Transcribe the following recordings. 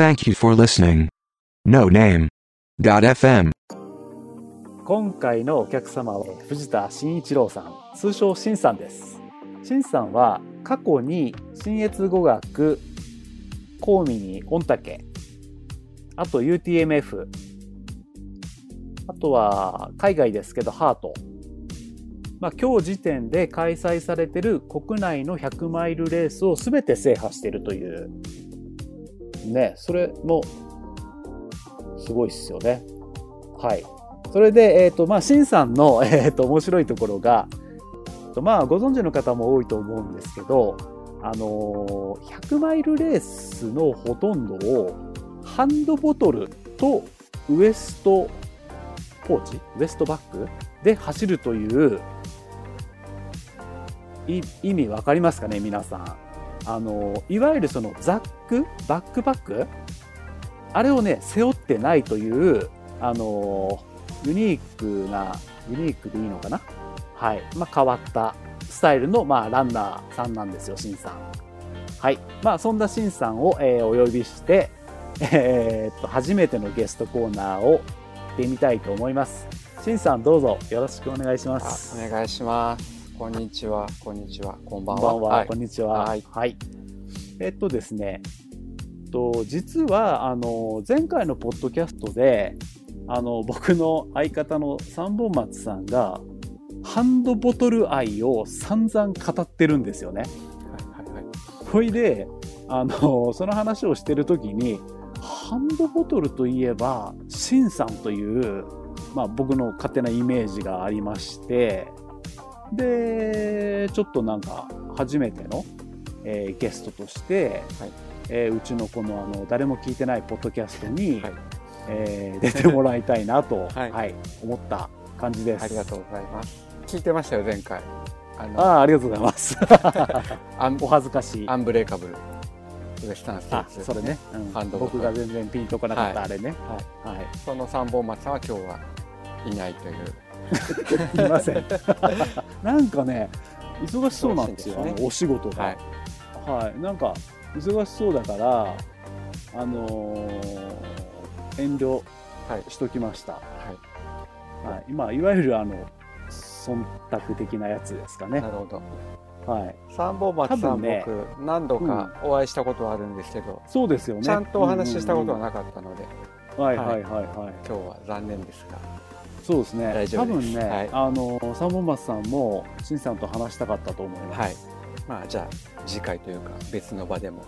Thank you for listening. No name. FM 今回のお客様は藤田真一郎さん通称しんさんですしんさんは過去に新越語学コウミニ御嶽あと UTMF あとは海外ですけどハートまあ、今日時点で開催されてる国内の100マイルレースを全て制覇しているというねそれもすごいっすよね。はい。それで、えっ、ー、と、まあ、シンさんの、えっ、ー、と、面白いところが、まあ、ご存知の方も多いと思うんですけど、あのー、100マイルレースのほとんどを、ハンドボトルとウエストポーチウエストバッグで走るというい意味わかりますかね皆さん。あのいわゆるそのザックバックパック？あれをね背負ってないというあのユニークな、ユニークでいいのかな？はい。まあ、変わったスタイルの、まあ、ランナーさんなんですよ、シンさん。はい。まあ、そんなシンさんを、えー、お呼びして、えー、っと、初めてのゲストコーナーを行ってみたいと思います。シンさん、どうぞよろしくお願いします。お願いします。こんにちは、こんにちは、こんばんは。こんばんは、はい、こんにちは。はい。はい、えっとですね、と実はあの前回のポッドキャストであの僕の相方の三本松さんがハンドボトル愛を散々語ってるんですよね。はいはいはい、ほいであのその話をしてる時にハンドボトルといえばシンさんという、まあ、僕の勝手なイメージがありましてでちょっとなんか初めての、えー、ゲストとして、はい。えー、うちのこのあの誰も聞いてないポッドキャストに、はい。えー、出てもらいたいなと、はい、はい、思った感じです。ありがとうございます。聞いてましたよ前回。ああありがとうございます。お恥ずかしい。アンブレーカブル。スタンステーツ、それね、うん、僕が全然ピンとこなかった、はい、あれね、はい。はい、その三本松は今日はいないという いませんなんかね忙しそうなんですよ、ね、お仕事が、はい、はい、なんか忙しそうだからあのー遠慮しときました。はい。はい、今、いわゆるあの、忖度的なやつですかね。なるほど。はい。三本松さん、ね、僕、何度かお会いしたことはあるんですけど、うん、そうですよね。ちゃんとお話ししたことはなかったので、はいはいはいはい。今日は残念ですが。そうですね。大丈夫多分ね、はい、あの、三本松さんも、しんさんと話したかったと思います。はい。まあ、じゃあ、次回というか、別の場でも。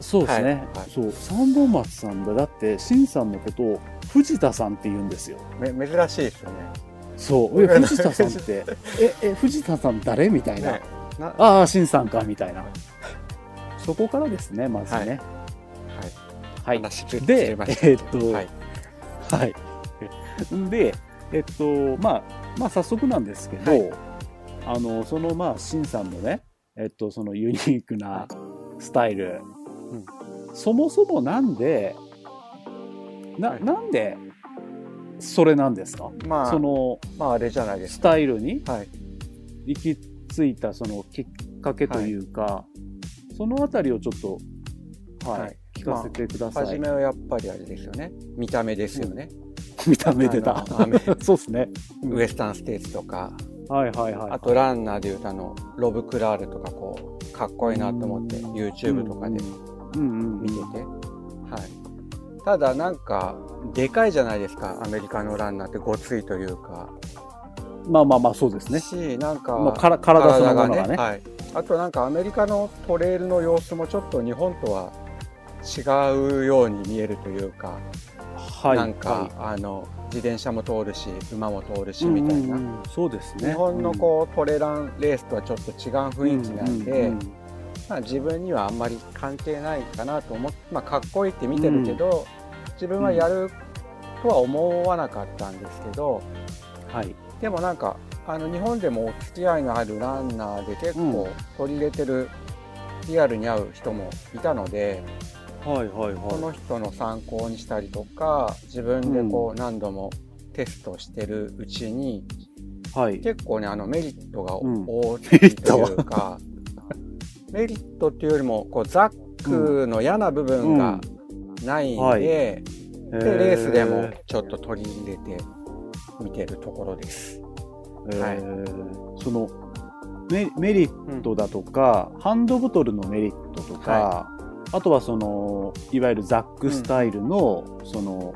そうですね、はい、そう。三本松さんだだって新さんのことを藤田さんって言うんですよ。め珍しいですよね。そう。え藤田さんってええ藤田さん誰みたいな、ね、なああ新さんかみたいな。そこからですねまずね。はい、はい、でえー、っとはい、はい、でえっとまあまあ早速なんですけど、はい、あのそのまあ新さんのねえっとそのユニークなスタイル、そもそもなんでなはい、なんでそれなんですか、まあ、その、まあ、あれじゃないですか。スタイルに行き着いたそのきっかけというか、はい、そのあたりをちょっっと、はい、はい、聞かせてください、まあ、初めはやっぱりあれですよね。見た目ですよね、うん、見た目出た。そうですね、ウエスタンステーツとか。はいはいはい、あとランナーでいうとあのロブ・クラールとかこうかっこいいなと思って YouTube とかで見てて、はい、ただなんかでかいじゃないですかアメリカのランナーってごついというか。まあまあまあそうですね。しなんか、まあ、から体そのものがね、はい、あとなんかアメリカのトレイルの様子もちょっと日本とは違うように見えるというか、はい、なんか、はい、あの自転車も通るし馬も通るしみたいな、うん。うん、そうですね。日本のこう、トレランレースとはちょっと違う雰囲気なんで、うんうんうん、まあ、自分にはあんまり関係ないかなと思って、まあ、かっこいいって見てるけど、うん、自分はやるとは思わなかったんですけど、はい、でもなんかあの日本でもお付き合いのあるランナーで結構取り入れてる、リアルに会う人もいたので、はいはいはい、その人の参考にしたりとか自分でこう何度もテストしてるうちに、はい、結構ねあのメリットが大きいというか、メリット っていうよりもこうザックの嫌な部分がないんで、はい。でレースでもちょっと取り入れて見てるところです。えー。はい。そのメメリットだとか、ハンドボトルのメリットとか、あとはそのいわゆるザックスタイルの、その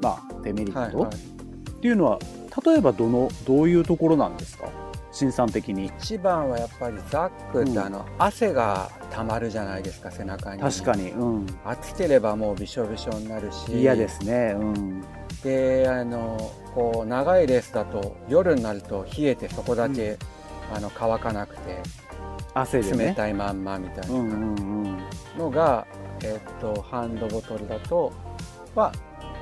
まあデメリット、はいはい。っていうのは例えばどのどういうところなんですか？新産的に。一番はやっぱりザックってあの、汗がたまるじゃないですか背中に。確かに、うん、暑ければもうびしょびしょになるし。嫌ですね、うん、であのこう長いレースだと夜になると冷えてそこだけ、あの乾かなくて汗でね。冷たいまんまみたいうんうなんうんのが、えっとハンドボトルだとは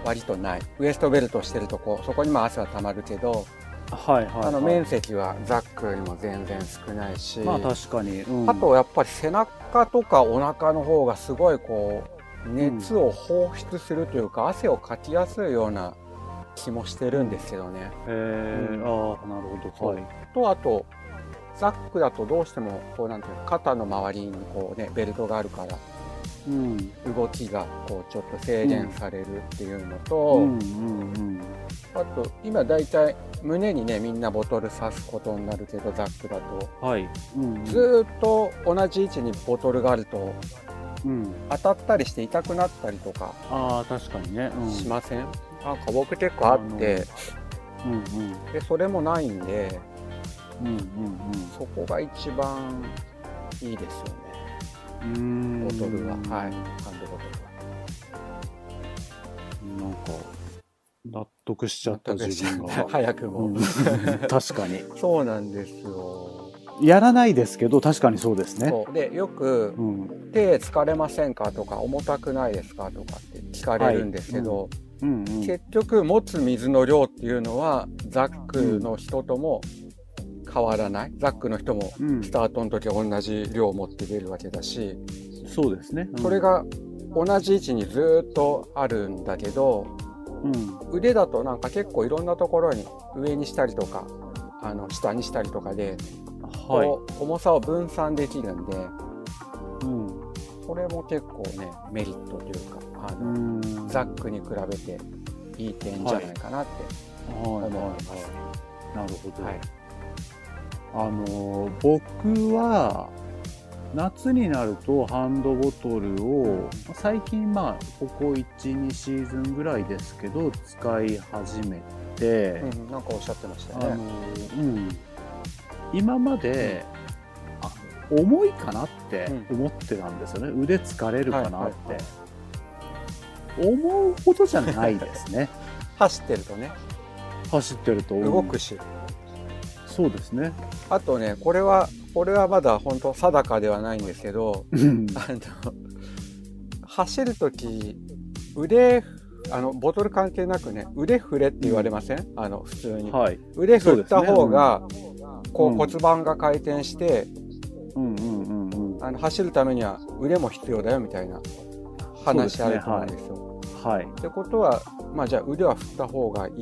割とない。ウエストベルトしてるとこそこにも汗はたまるけど、はいはい、はい、あの面積はザックよりも全然少ないし、まあ確かに、うん。あとやっぱり背中とかお腹の方がすごいこう熱を放出するというか、汗をかきやすいような気もしてるんですけどね。えー。うん。ああなるほど。はい。とあとザックだとどうしてもこうなんていうの肩の周りにこうねベルトがあるからうん。動きがこうちょっと制限されるっていうのと、うんうんあと今だいたい胸にねみんなボトル刺すことになるけどザックだと。うんはい、うんずーっと同じ位置にボトルがあるとうん、当たったりして痛くなったりとかああ確かにね、うん、しません、なんか僕結構あって。うんうん。でそれもないんでうんうんそこが一番いいですよね。うんうん。ボトルは。はい。ハンドボトなんか納得しちゃったルは自分が、早くも、うん。確かに。そうなんですよ。やらないですけど確かにそうですね。でよくうん「手疲れませんか?」とか「重たくないですか?」とかって聞かれるんですけど、うんうん。結局持つ水の量っていうのはザックの人とも変わらない、ザックの人もうん。スタートの時は同じ量を持って出るわけだし。そうですね、うん。それ、が同じ位置にずーっとあるんだけどうん。腕だとなんか結構いろんなところに上にしたりとかあの下にしたりとかで、はい。こう重さを分散できるんでうん。これも結構ねメリットというかあの、うん。ザックに比べていい点じゃないかなってはい。はい。思います。なるほど、はいあの僕は夏になるとハンドボトルを最近まあここ12シーズンぐらいですけど使い始めて、うん、なんかおっしゃってましたあのよね。うん、今まで、あ重いかなって思ってたんですよね、腕疲れるかなって、はいはいはい。思うほどじゃないですね。走ってるとね、走ってると動くし。そうですね。あとね、これは、これはまだ本当定かではないんですけど、うん。あの、走るとき、腕、あの、ボトル関係なくね、腕振れって言われません、あの、普通に。はい。腕振った方が、こううん。骨盤が回転して、うんうんうんうん。あの走るためには腕も必要だよみたいな話あると思うんですよ。はい。ってことは、まあじゃあ腕は振った方がいい。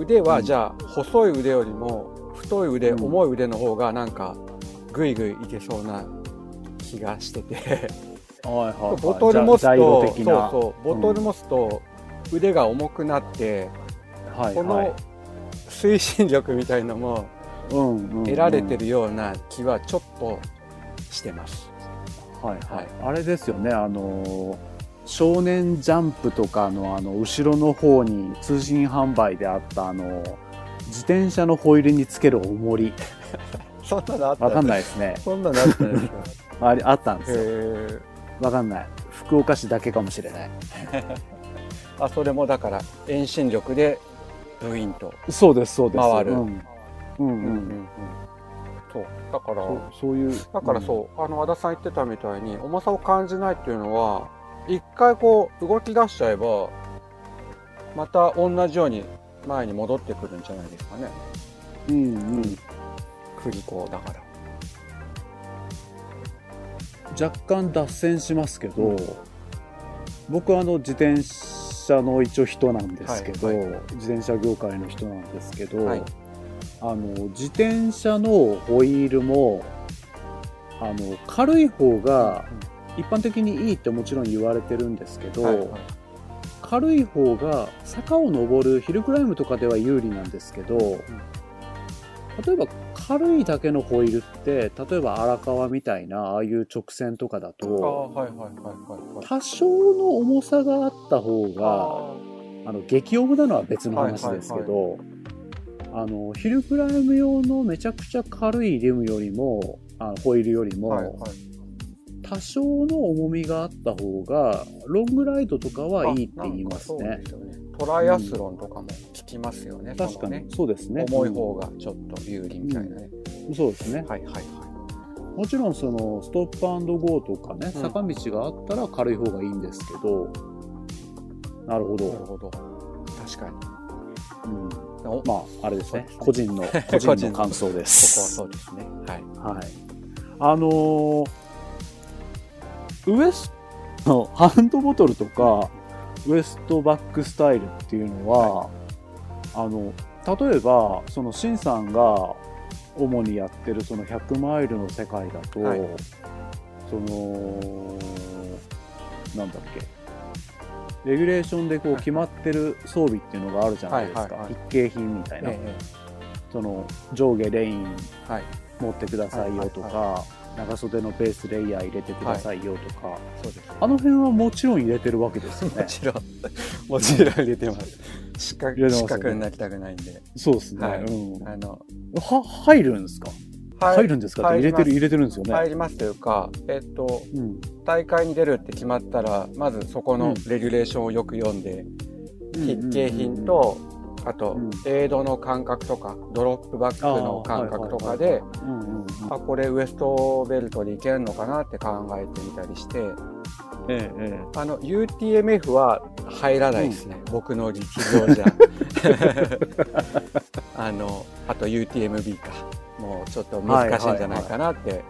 腕はうん。じゃあ細い腕よりも太い腕、うん。重い腕の方がなんかグイグイいけそうな気がしてて、はいはいはい。ボトル持つと、そうそう、ボトル持つと腕が重くなって、こはいはい。の推進力みたいのもうんうんうん。得られてるような気はちょっとしてます。はいはい、はい。あれですよねあの少年ジャンプとかのあの後ろの方に通信販売であったあの自転車のホイールにつける重り。そんなのあったわかんないですね。そんなのあったんですか？あれあったんです。よへわかんない。福岡市だけかもしれない。ー あそれもだから遠心力でブインと。そうですそうです。回る。うん、うんうんうん。そう。だからそうそういうだからそう、あの和田さん言ってたみたいに重さを感じないっていうのは一回こう動き出しちゃえばまた同じように前に戻ってくるんじゃないですかね。うん、うん。うん、振り子だから。若干脱線しますけど、僕はあの自転車の一応人なんですけど、はい自転車業界の人なんですけど、はい。あの自転車のホイールもあの軽い方が一般的にいいってもちろん言われてるんですけど、はい。はい軽い方が坂を登るヒルクライムとかでは有利なんですけど、例えば軽いだけのホイールって例えば荒川みたいなああいう直線とかだあとはいはいはいはいはい。多少の重さがあった方があの激重なのは別の話ですけど、あのヒルクライム用のめちゃくちゃ軽いリムよりもあホイールよりも、はいはい多少の重みがあった方がロングライドとかはいいって言いますね。すよね。トライアスロンとかも聞きますよね、確かにそのねそうですね。重い方がちょっと有利みたいなね、うん。そうですね。はいはいはいもちろんそのストップゴーとかね、うん。坂道があったら軽い方がいいんですけど、なるほど。なるほど。確かに。うん。お。まあ、あれですね。個そうです人の、個人の。感想でここはす。そうですね。はい。はい。あのーウエストのハンドボトルとか、ウエストバックスタイルっていうのは、あの、例えば、その、シンさんが主にやってるその100マイルの世界だと、はい。その、なんだっけ、レギュレーションでこう決まってる装備っていうのがあるじゃないですか。はいはいはい。必携品みたいな。ええその、上下レインはい。持ってくださいよとか、はい長袖のベースレイヤー入れてくださいよとか、そうですあの辺はもちろん入れてるわけですよもね。ちろん。もちろん入れてます。四角ね。四角になりたくないんで。そうですね。はい。うん、あのは入るんですか、入るんですか？入れてる入入れてるんですよね。入りますというかえっとうん。大会に出るって決まったらまずそこのうん。レギュレーションをよく読んで、筆携品と、あと、うん。エイドの感覚とかドロップバックの感覚とかでうんあこれウエストベルトでいけるのかなって考えてみたりして。えええあの UTMF は入らないですね、僕の力量じゃ。あのあと UTMB か。もうちょっと難しいんじゃないかなってえ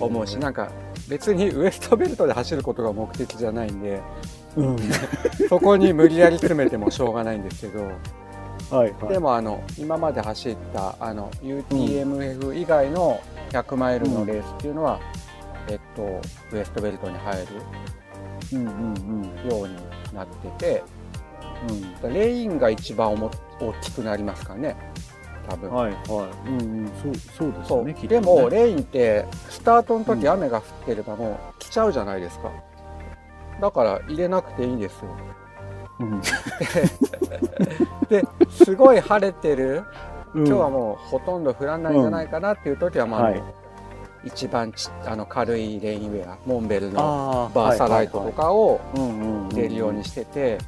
思うし、なんか別にウエストベルトで走ることが目的じゃないんでうん、そこに無理やり詰めてもしょうがないんですけど。はいはい。でもあの今まで走ったあの UTMF 以外の100マイルのレースっていうのは、えっと、ウエストベルトに入るうんうんうん。ようになっててうん。レインが一番おも大きくなりますかね多分、はいはい。うんうん。そうそうですでも、レインってスタートの時うん。雨が降ってればもう来ちゃうじゃないですか。だから入れなくていいんですよ。うん。ですごい晴れてるうん今日はもうほとんど降らないんじゃないかなっていう時は、まあ、はい。一番ちあの軽いレインウェアモンベルのバーサライトとかを入れるようにしてて、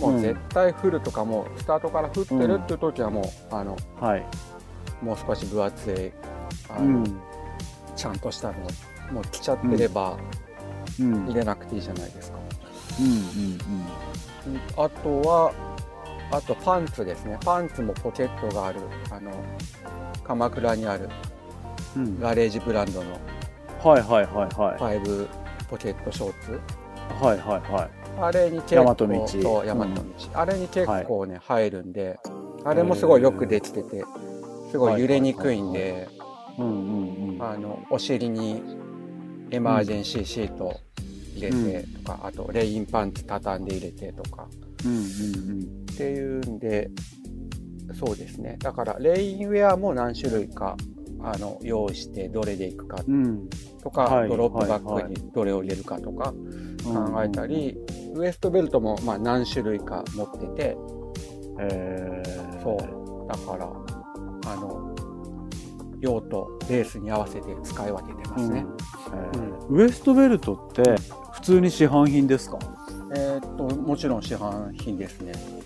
もう絶対降るとかもうスタートから降ってるっていう時はもう、あのはい。もう少し分厚いあの、うん。ちゃんとしたのもう着ちゃってればうん。入れなくていいじゃないですか。うん。あとはあとパンツですね。パンツもポケットがある。あの鎌倉にある。うん。うん。ガレージブランドの。はいはいはいはい。5ポケットショーツ。はいはいはい。あれに結大構和道大和道、うん。あれに結構ね、入るんであれもすごいよくできててすごい揺れにくいんで、うんうんうん。あのお尻にエマージェンシーシート入れてとか、あとレインパンツ畳んで入れてとか。うんうんっていうんでそうですね。だからレインウェアも何種類かあの用意してどれでいくかうん。うん。とか、はいドロップバはいッグにどれを入れるかとか考えたり、ウエストベルトもまあ何種類か持ってて。えー、そう。だからあの用途レースに合わせて使い分けてますね、えー。ウエストベルトって普通に市販品ですか？えーっともちろん市販品ですね。はい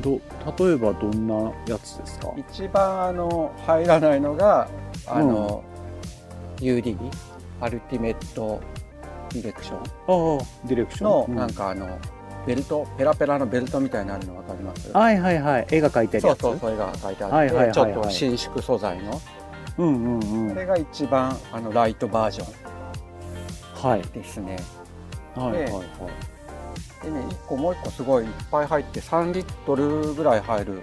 ど例えばどんなやつですか？一番あの入らないのがあの、UD アルティメットディレクション。ディレクショのン、なんかあの、ベルトペラペラのベルトみたいになるの分かります？はいはいはい。絵が描いてあるやつ？そうそうそれが書いてあって、はいはいはいはい。ちょっと伸縮素材の。うんうんうん。これが一番あのライトバージョはい。ンですね。はいはいはいでね1個もう1個すごいいっぱい入って3リットルぐらい入る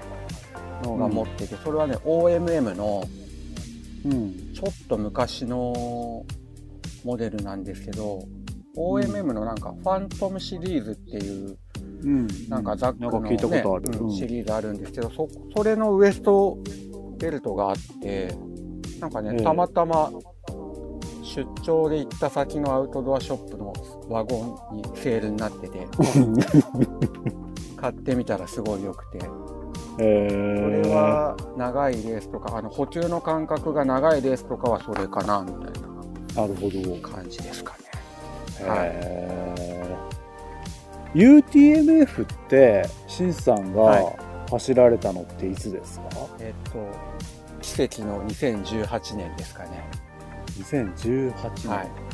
のが持ってて、それはね OMM のうんちょっと昔のモデルなんですけど、OMM のなんかファントムシリーズっていううん。なんかザックの、ね聞いたことある。うんうんシリーズあるんですけどそそれのウエストベルトがあってなんかね、ええたまたま出張で行った先のアウトドアショップのワゴンにセールになってて。買ってみたらすごい良くて。こえれは長いレースとかあの補給の間隔が長いレースとかはそれかなみたいなるほど。な感じですかね。はい。へー UTMF って、しんさんはい。が走られたのっていつですか、えっと奇跡の2018年ですかね。?2018 年。はい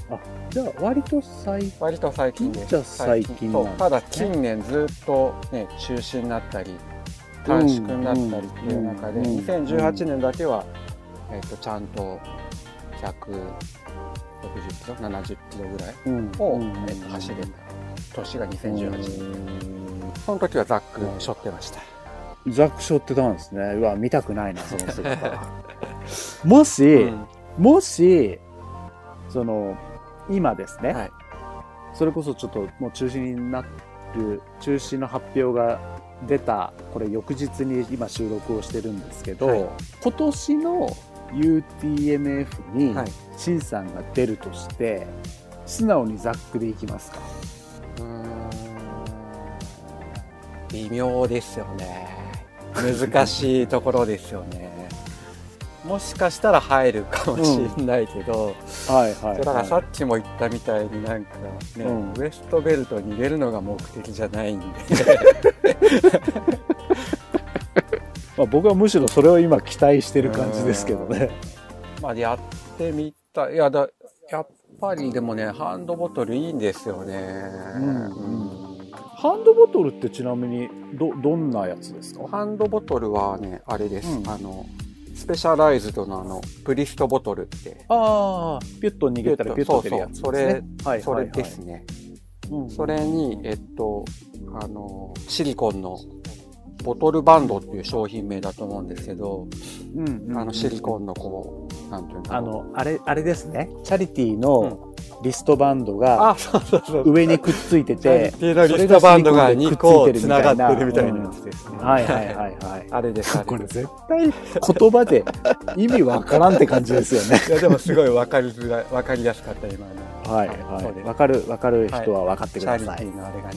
じゃあ、割と最割と最近です。じゃあ最近なんねただ近年ずっとね、中止になったり、短縮になったりっていう中で、うんうん2018年だけは、えっと、ちゃんと160キロ、70キロぐらいうんを、うんえっと、走れた年が2018年。年。その時はザック背負ってました。ザックショってたんですね。うわ、見たくないな、その姿。もし、うんもし、その、今ですね、はい。それこそちょっともう中止になる、中止の発表が出た、これ翌日に今収録をしてるんですけど、はい今年の UTMF にはい、シンさんが出るとして、素直にザックでいきますか？微妙ですよね。難しいところですよね。もしかしたら入るかもしれないけど、はいはい、だからさっきも言ったみたいになんかね、うん。ウエストベルトに入れるのが目的じゃないんで、まあ、僕はむしろそれを今期待してる感じですけどね。まあやってみた、い。やだ、やっぱりでもね、ハンドボトルいいんですよね。うん。うん。ハンドボトルってちなみにど、どんなやつですか？ハンドボトルはね、あれです。うん。あの、スペシャライズドのあの、プリストボトルって、ああ、ピュッと逃げたらピュッと出るやつですね。そうそうはいそれですね。うんそれに、えっと、あの、シリコンのボトルバンドっていう商品名だと思うんですけど、うんうんうんあのシリコンのこう、なんていうんだろう。あの、あれ、あれですね。チャリティーのリストバンドが。上にくっついてて、テーラリストバンドが2個つながってるみたいなやつですね。はいはいはいはい。あれです、あこれ。絶対言葉で意味わからんって感じですよね。いや、でもすごいわかりづらい、わかりやすかった、今の。はいはい。わかる、わかる人は分かってくチャリテださい。ィーのあれがね、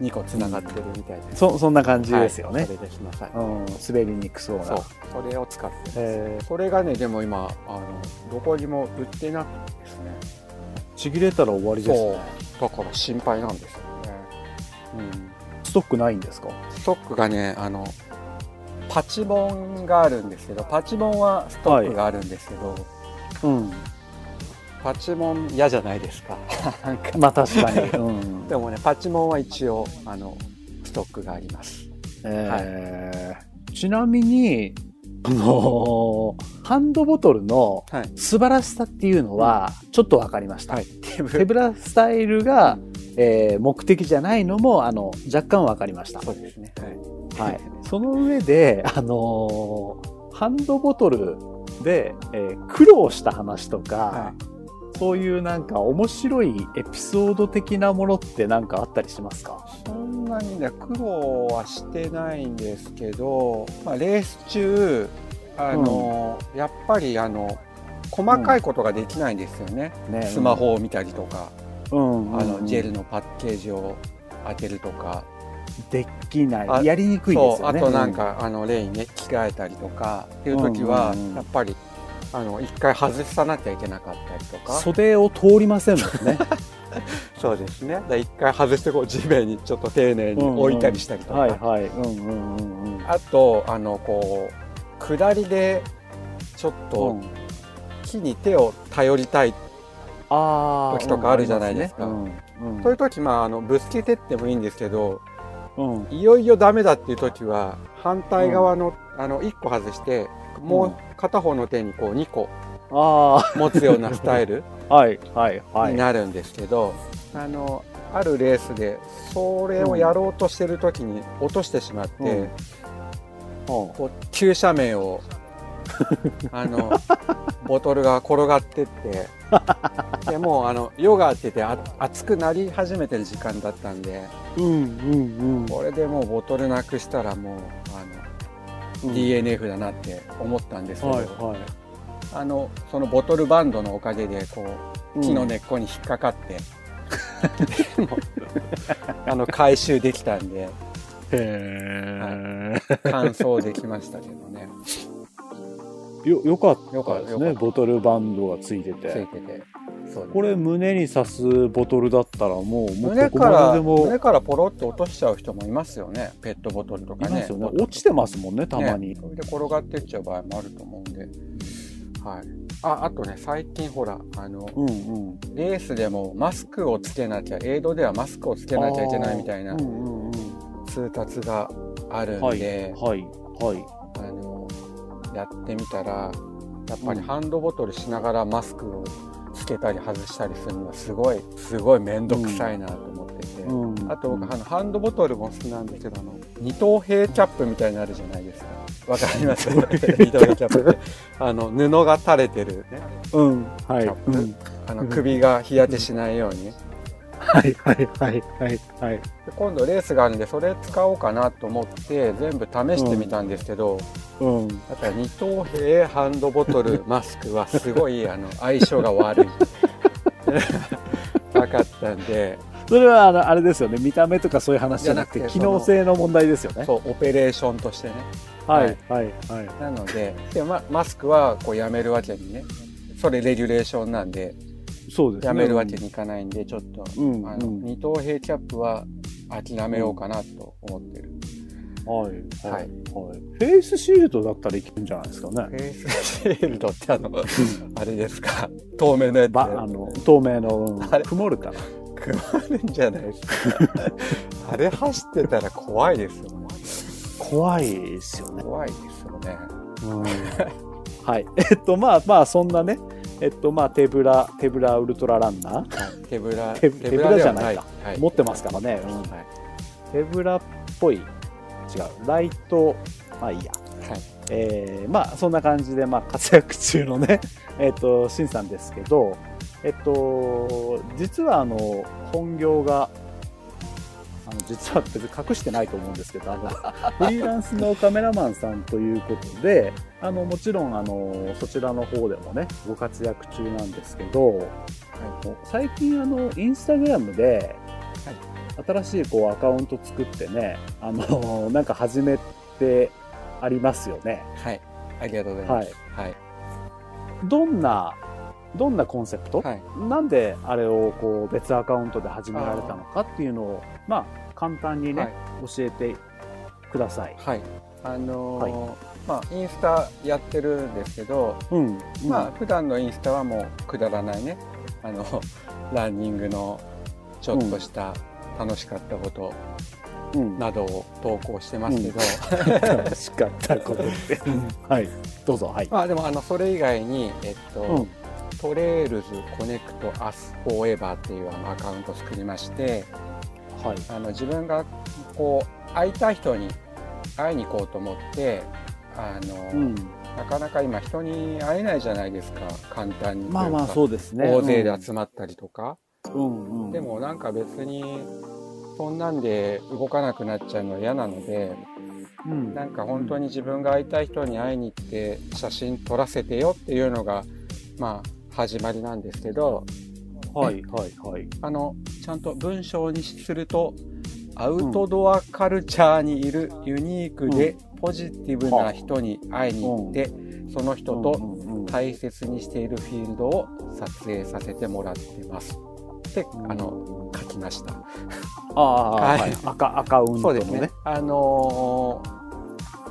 2個つながってるみたいです。そ、そんな感じですよねはい。それです、まさに。うん、滑りにくそうな。そう。それを使ってます。えそれがね、でも今、あの、どこにも売ってなくてですね。ー、ちぎれたら終わりですね。。だから心配なんですよね。うん。ストックないんですか？ストックがね、あの、パチモンがあるんですけど、パチモンはストックがあるんですけど、うん。パチモン嫌じゃないですか。まあ確かに。うん。でもね、パチモンは一応、あの、ストックがあります。えーちなみに、あのーハンドボトルのはい。素晴らしさっていうのは、ちょっと分かりました。はい。テーブ手ル。ぶらスタイルが、えー目的じゃないのも、あの、若干分かりました。そうですね。はい。はい。その上で、あのーハンドボトルで、えー苦労した話とか、はそういうなんか面白いエピソード的なものってなんかあったりしますか？そんなにね、苦労はしてないんですけど、まあ、レース中、あの、やっぱり、あの、細かいことができないんですよね。ね。スマホを見たりとか、うん、あの、ジェルルのパッケージを開けるとか、できなあい。やりにくいですよね。あとなんか、あの例にね着替えたりとかっていう時は、うんうんうん。やっぱりあの一回外さなきゃいけなかったりとうんか。袖を通りませんもんね。そうですね。で一回外してこう地面にちょっと丁寧に置いたりしたりとか、はいはい。うんうんうんうん。あとあのこう下りでちょっうとん。木に手を頼りたい、時とかあるじゃないですか。うん。うん。そういう時まああのぶつけてってもいいんですけどうん。いよいよダメだっていう時は反対側の,、あの1個外してもう片方の手にこう2個あ持つようなスタイルあ、はいはいはい。になるんですけど、あのあるレースでそれをやろうとしてる時に落としてしまって、こう急斜面を あのボトルが転がってって。でもうあの夜があっててあ熱くなり始めてる時間だったんで。うんうんこれでもうボトルなくしたらもうあの、DNF だなって思ったんですけど、はいはい。あのそのボトルバンドのおかげでこう木の根っこに引っかかって、でもあの回収できたんでへえ、完走できましたけどね。よよかったよかったですねボトルバンドがついてついてて。てそうこれ胸に刺すボトルだったらもう胸から胸からポロって落としちゃう人もいますよね。ペットボトルとかね。ね。落ちてますもんねたまに、ねそれで転がってっちゃう場合もあると思うんで、はい、ああとね最近ほらあのうんうん。レースでもマスクをつけなきゃエイドではマスクをつけなきゃいけないみたいな。うんうんうん通達があるんはいで、はいはい。あのやってみたらやっぱりうん。ハンドボトルしながらマスクをつけたり外したりするのはすごいすごい面倒くさいなと思ってて、うん。あと僕あのハンドボトルも好きなんですけどあの二等兵キャップみたいになるじゃないですか。わかります？二等兵キャップ。ってあの布が垂れてるね。うん。はい。キャップ。うん。あの首が日焼けしないように。ねはいはいはいはいはい。で今度レースがあるんでそれ使おうかなと思って全部試してみたんですけど、うん。だから二等兵ハンドボトルマスクはすごい あの相性が悪い。分かったんで。それはあのあれですよね。見た目とかそういう話じゃなくてじゃなくて機能性の問題ですよね。そうオペレーションとしてね。はい。はいはい。なのでで、ま、マスクはこうやめるわけにね。それレギュレーションなんでそうですね。やめるわけにいかないんでちょっと、うん。あのうん二等兵キャップは諦めようかなと思ってる、はい。はい。はい。はい。フェイスシールドだったらいけるんじゃないですかね。フェイスシールドってあのあれですか？透明のやつ。ばあの透明の曇るから。配るんじゃないですか。あれ走ってたら怖いですよ。ね怖いですよね。怖いですよね。はい。えっと、まあまあ、そんなね、えっと、まあ、手ぶら、手ぶらウルトラランナー、はい。手ぶら手手ぶらじゃないか。はい。持ってますからね。うん。はい。手ぶらっぽい、違う、ライト、まあいいや。はい。えーまあ、そんな感じで、まあ、活躍中のね、えっと、シンさんですけど、えっと、実は、あの、本業が、あの、実は別に隠してないと思うんですけど、あの、フリーランスのカメラマンさんということで、あの、もちろん、あの、そちらの方でもね、ご活躍中なんですけど、最近、あの、インスタグラムで、新しいこうアカウント作ってね、あの、なんか始めてありますよね。はい。ありがとうございます。はい。どんな、どんなコンセプト、はいなんであれをこう別アカウントで始められたのかっていうのを、まあ、簡単にね、はい教えてください。はいあのーはまあインスタやってるんですけど、うん。まあ普段のインスタはもうくだらないねあの ランニングのちょっとした楽しかったことうん。などを投稿してますけど、楽しかったことって。はい。どうぞ。はい。まあでもあのそれ以外にえっと、うん。 Trails Connect Us Forever っていうあのアカウントを作りましてはい。あの自分がこう会いたい人に会いに行こうと思ってあの、うん。なかなか今人に会えないじゃないですか簡単にまあまあ、うそうですね。大勢で集まったりとか、うん。うん。でもなんか別にそんなんで動かなくなっちゃうのは嫌なのでうん、なんか本当に自分が会いたい人に会いに行って写真撮らせてよっていうのがまあ始まりなんですけどはいはいはい。あのちゃんと文章にするとアウトドアカルチャーにいるユニークでポジティブな人に会いに行ってその人と大切にしているフィールドを撮影させてもらってますってあの書きました。ああ、ははいい、赤アカウントのね。そうですね。あのー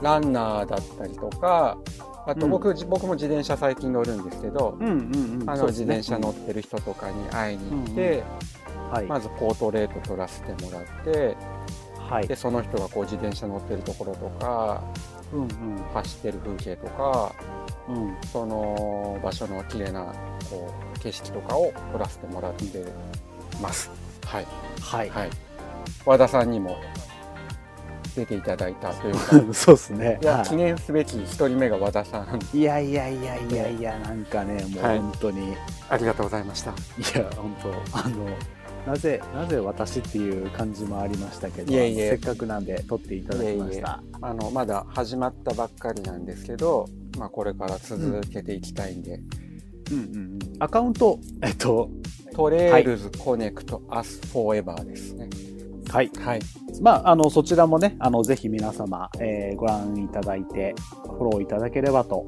ランナーだったりとか、あと僕,、僕も自転車最近乗るんですけど、うんうんうん。あの自転車乗ってる人とかに会いに行って、はい。まずポートレート撮らせてもらって、はい。でその人がこう自転車乗ってるところとか、うん走ってる風景とか、うんうん。その場所の綺麗なこう景色とかを撮らせてもらってます。はい。はい。はい。和田さんにも出ていただいたというか。そうですね。いや、は記念すべき一人目が和田さんい、いやいやいやいやいや、なんかね、もうはい本当に、い、ありがとうございました。や、本当、あの、なぜ、なぜ私っていう感じもありましたけど、せっかくなんで撮っていただきました。あのまだ始まったばっかりなんですけど、まあ、これから続けていきたいんで、うん。うんうん。アカウント、えっと、 Trails Connect Us Forever ですね。はい。はいまあ、あの、そちらもね、あの、ぜひ皆様、えーご覧いただいて、フォローいただければと、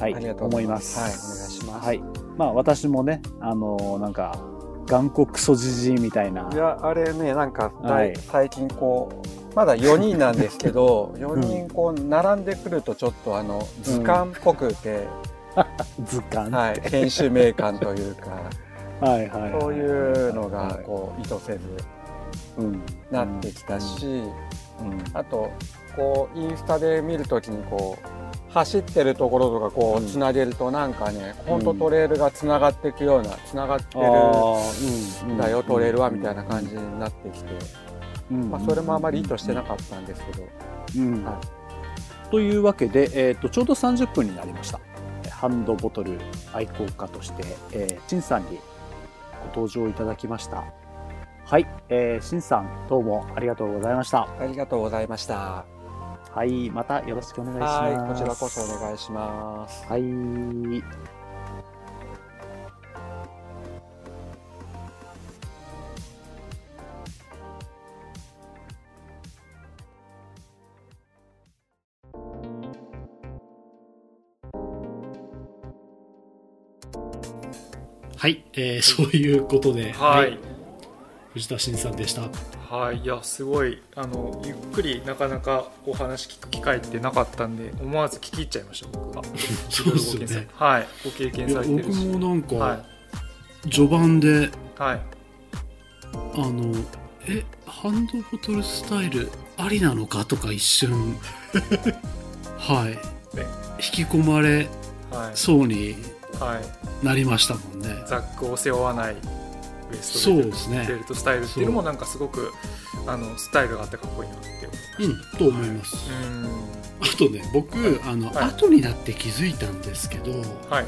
はい、ありがとうご思いま。ざいますすはいお願いします、はい。まあ、私もね、あのなんか、頑固クソじじいみたいな。いやあれねなんかはい最近こうまだ4人なんですけど 4人こう並んでくるとちょっとあの図鑑っぽくて、図鑑。はい、編集名鑑というか はいはいはい。そういうのがはいこう意図せずうん、なってきたし、うん。あとこうインスタで見るときにこう走ってるところとかこううん。つなげるとなんかね、ほん。とトレイルがつながっていくようなつながってるんんだよ、トレイルはみたいな感じになってきて、うん。まあ、それもあまり意図してなかったんですけど、うん。はというわけで、えー、とちょうど30分になりました。ハンドボトル愛好家として、えー、シンさんにご登場いただきましたはい、えー、シンさんどうもありがとうございました。ありがとうございました。はいまたよろしくお願いします。はい、こちらこそお願いします。はい。はい、えーそういうことで、はい、藤田真さんでした。はい、いやすごいあのゆっくりなかなかお話聞く機会ってなかったんで思わず聞き入っちゃいました僕は そうですよね。はいご経験されてるし。もなんか、は序盤でいはい。あのえハンドボトルスタイルありなのかとか一瞬 はい、ね。引き込まれはい。そうにはい。なりましたもんね。ザックを背負わないウエストベルそうですね。ベ。ルトスタイルっていうのもなんかすごくあのスタイルがあってかっこいいなって思いまうしん、と思います。あとね、僕、あの、はい。後になって気づいたんですけど、はい。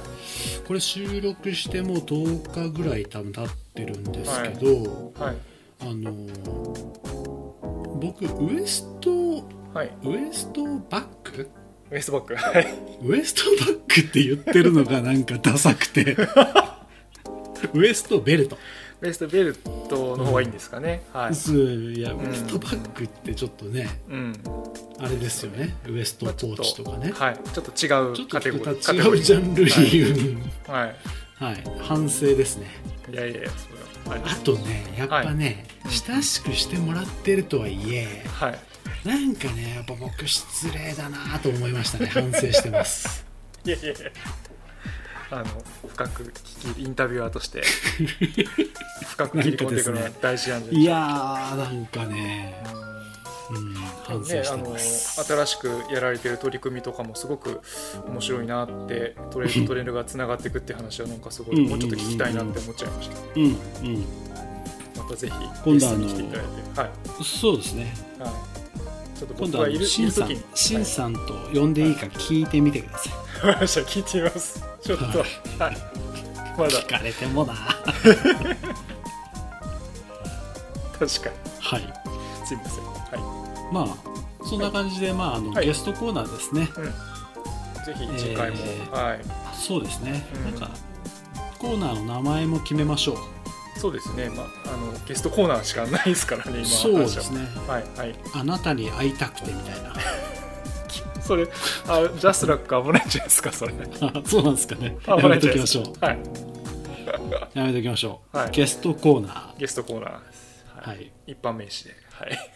これ収録してもう10日ぐらい多分経ってるんですけど、はい。あの僕ウエストはい。ウエストバッグウエストバッグはいウエストバッグって言ってるのがなんかダサくて。ウエストベルト、ウエストベルトの方がいいんですかね、はい。すい。やん。ウエストバッグってちょっとねうん。あれですよね。ウエストポーチとかね。はい。ちょっと違ちょっとうカテゴリー。違うジャンルに、はい。はい、反省ですね。いやいやいやそれはあとねやっぱね、親しくしてもらってるとはいえはい。なんかねやっぱ僕失礼だなと思いましたね。反省してます。いやいやあの深く聞きインタビュアーとして 深く切り込んでいくのが大事なんでいやーなんかね。うん反省ね、してあの新しくやられてる取り組みとかもすごく面白いなってトレールとトレールがつながっていくって話はなんかすごいうんもうちょっと聞きたいなって思っちゃいました。うんうんまたぜひ今度あのはい、そうですね。はい、ちょっと僕がいるいシンさんさんと呼んでいいか聞いてみてください、わかりました聞いてみます。ちょっとはい。まだ。聞かれてもな。確かに。はい。すいません。はまあそんな感じで、まああのはい。ゲストコーナーですね。いぜひ次回も、えーはい。そうですね、うん。なんかコーナーの名前も決めましょうそうですね。まああのゲストコーナーしかないですからね今そうですね。はいはい。あなたに会いたくてみたいな。それあジャスラック危ないんじゃないですかそれ。あそうなんですかね。危やめないんじゃないでときますしょう。かはい。やめときましょう、はい。ゲストコーナゲストコーナーです、ーはい。一般名詞で。はい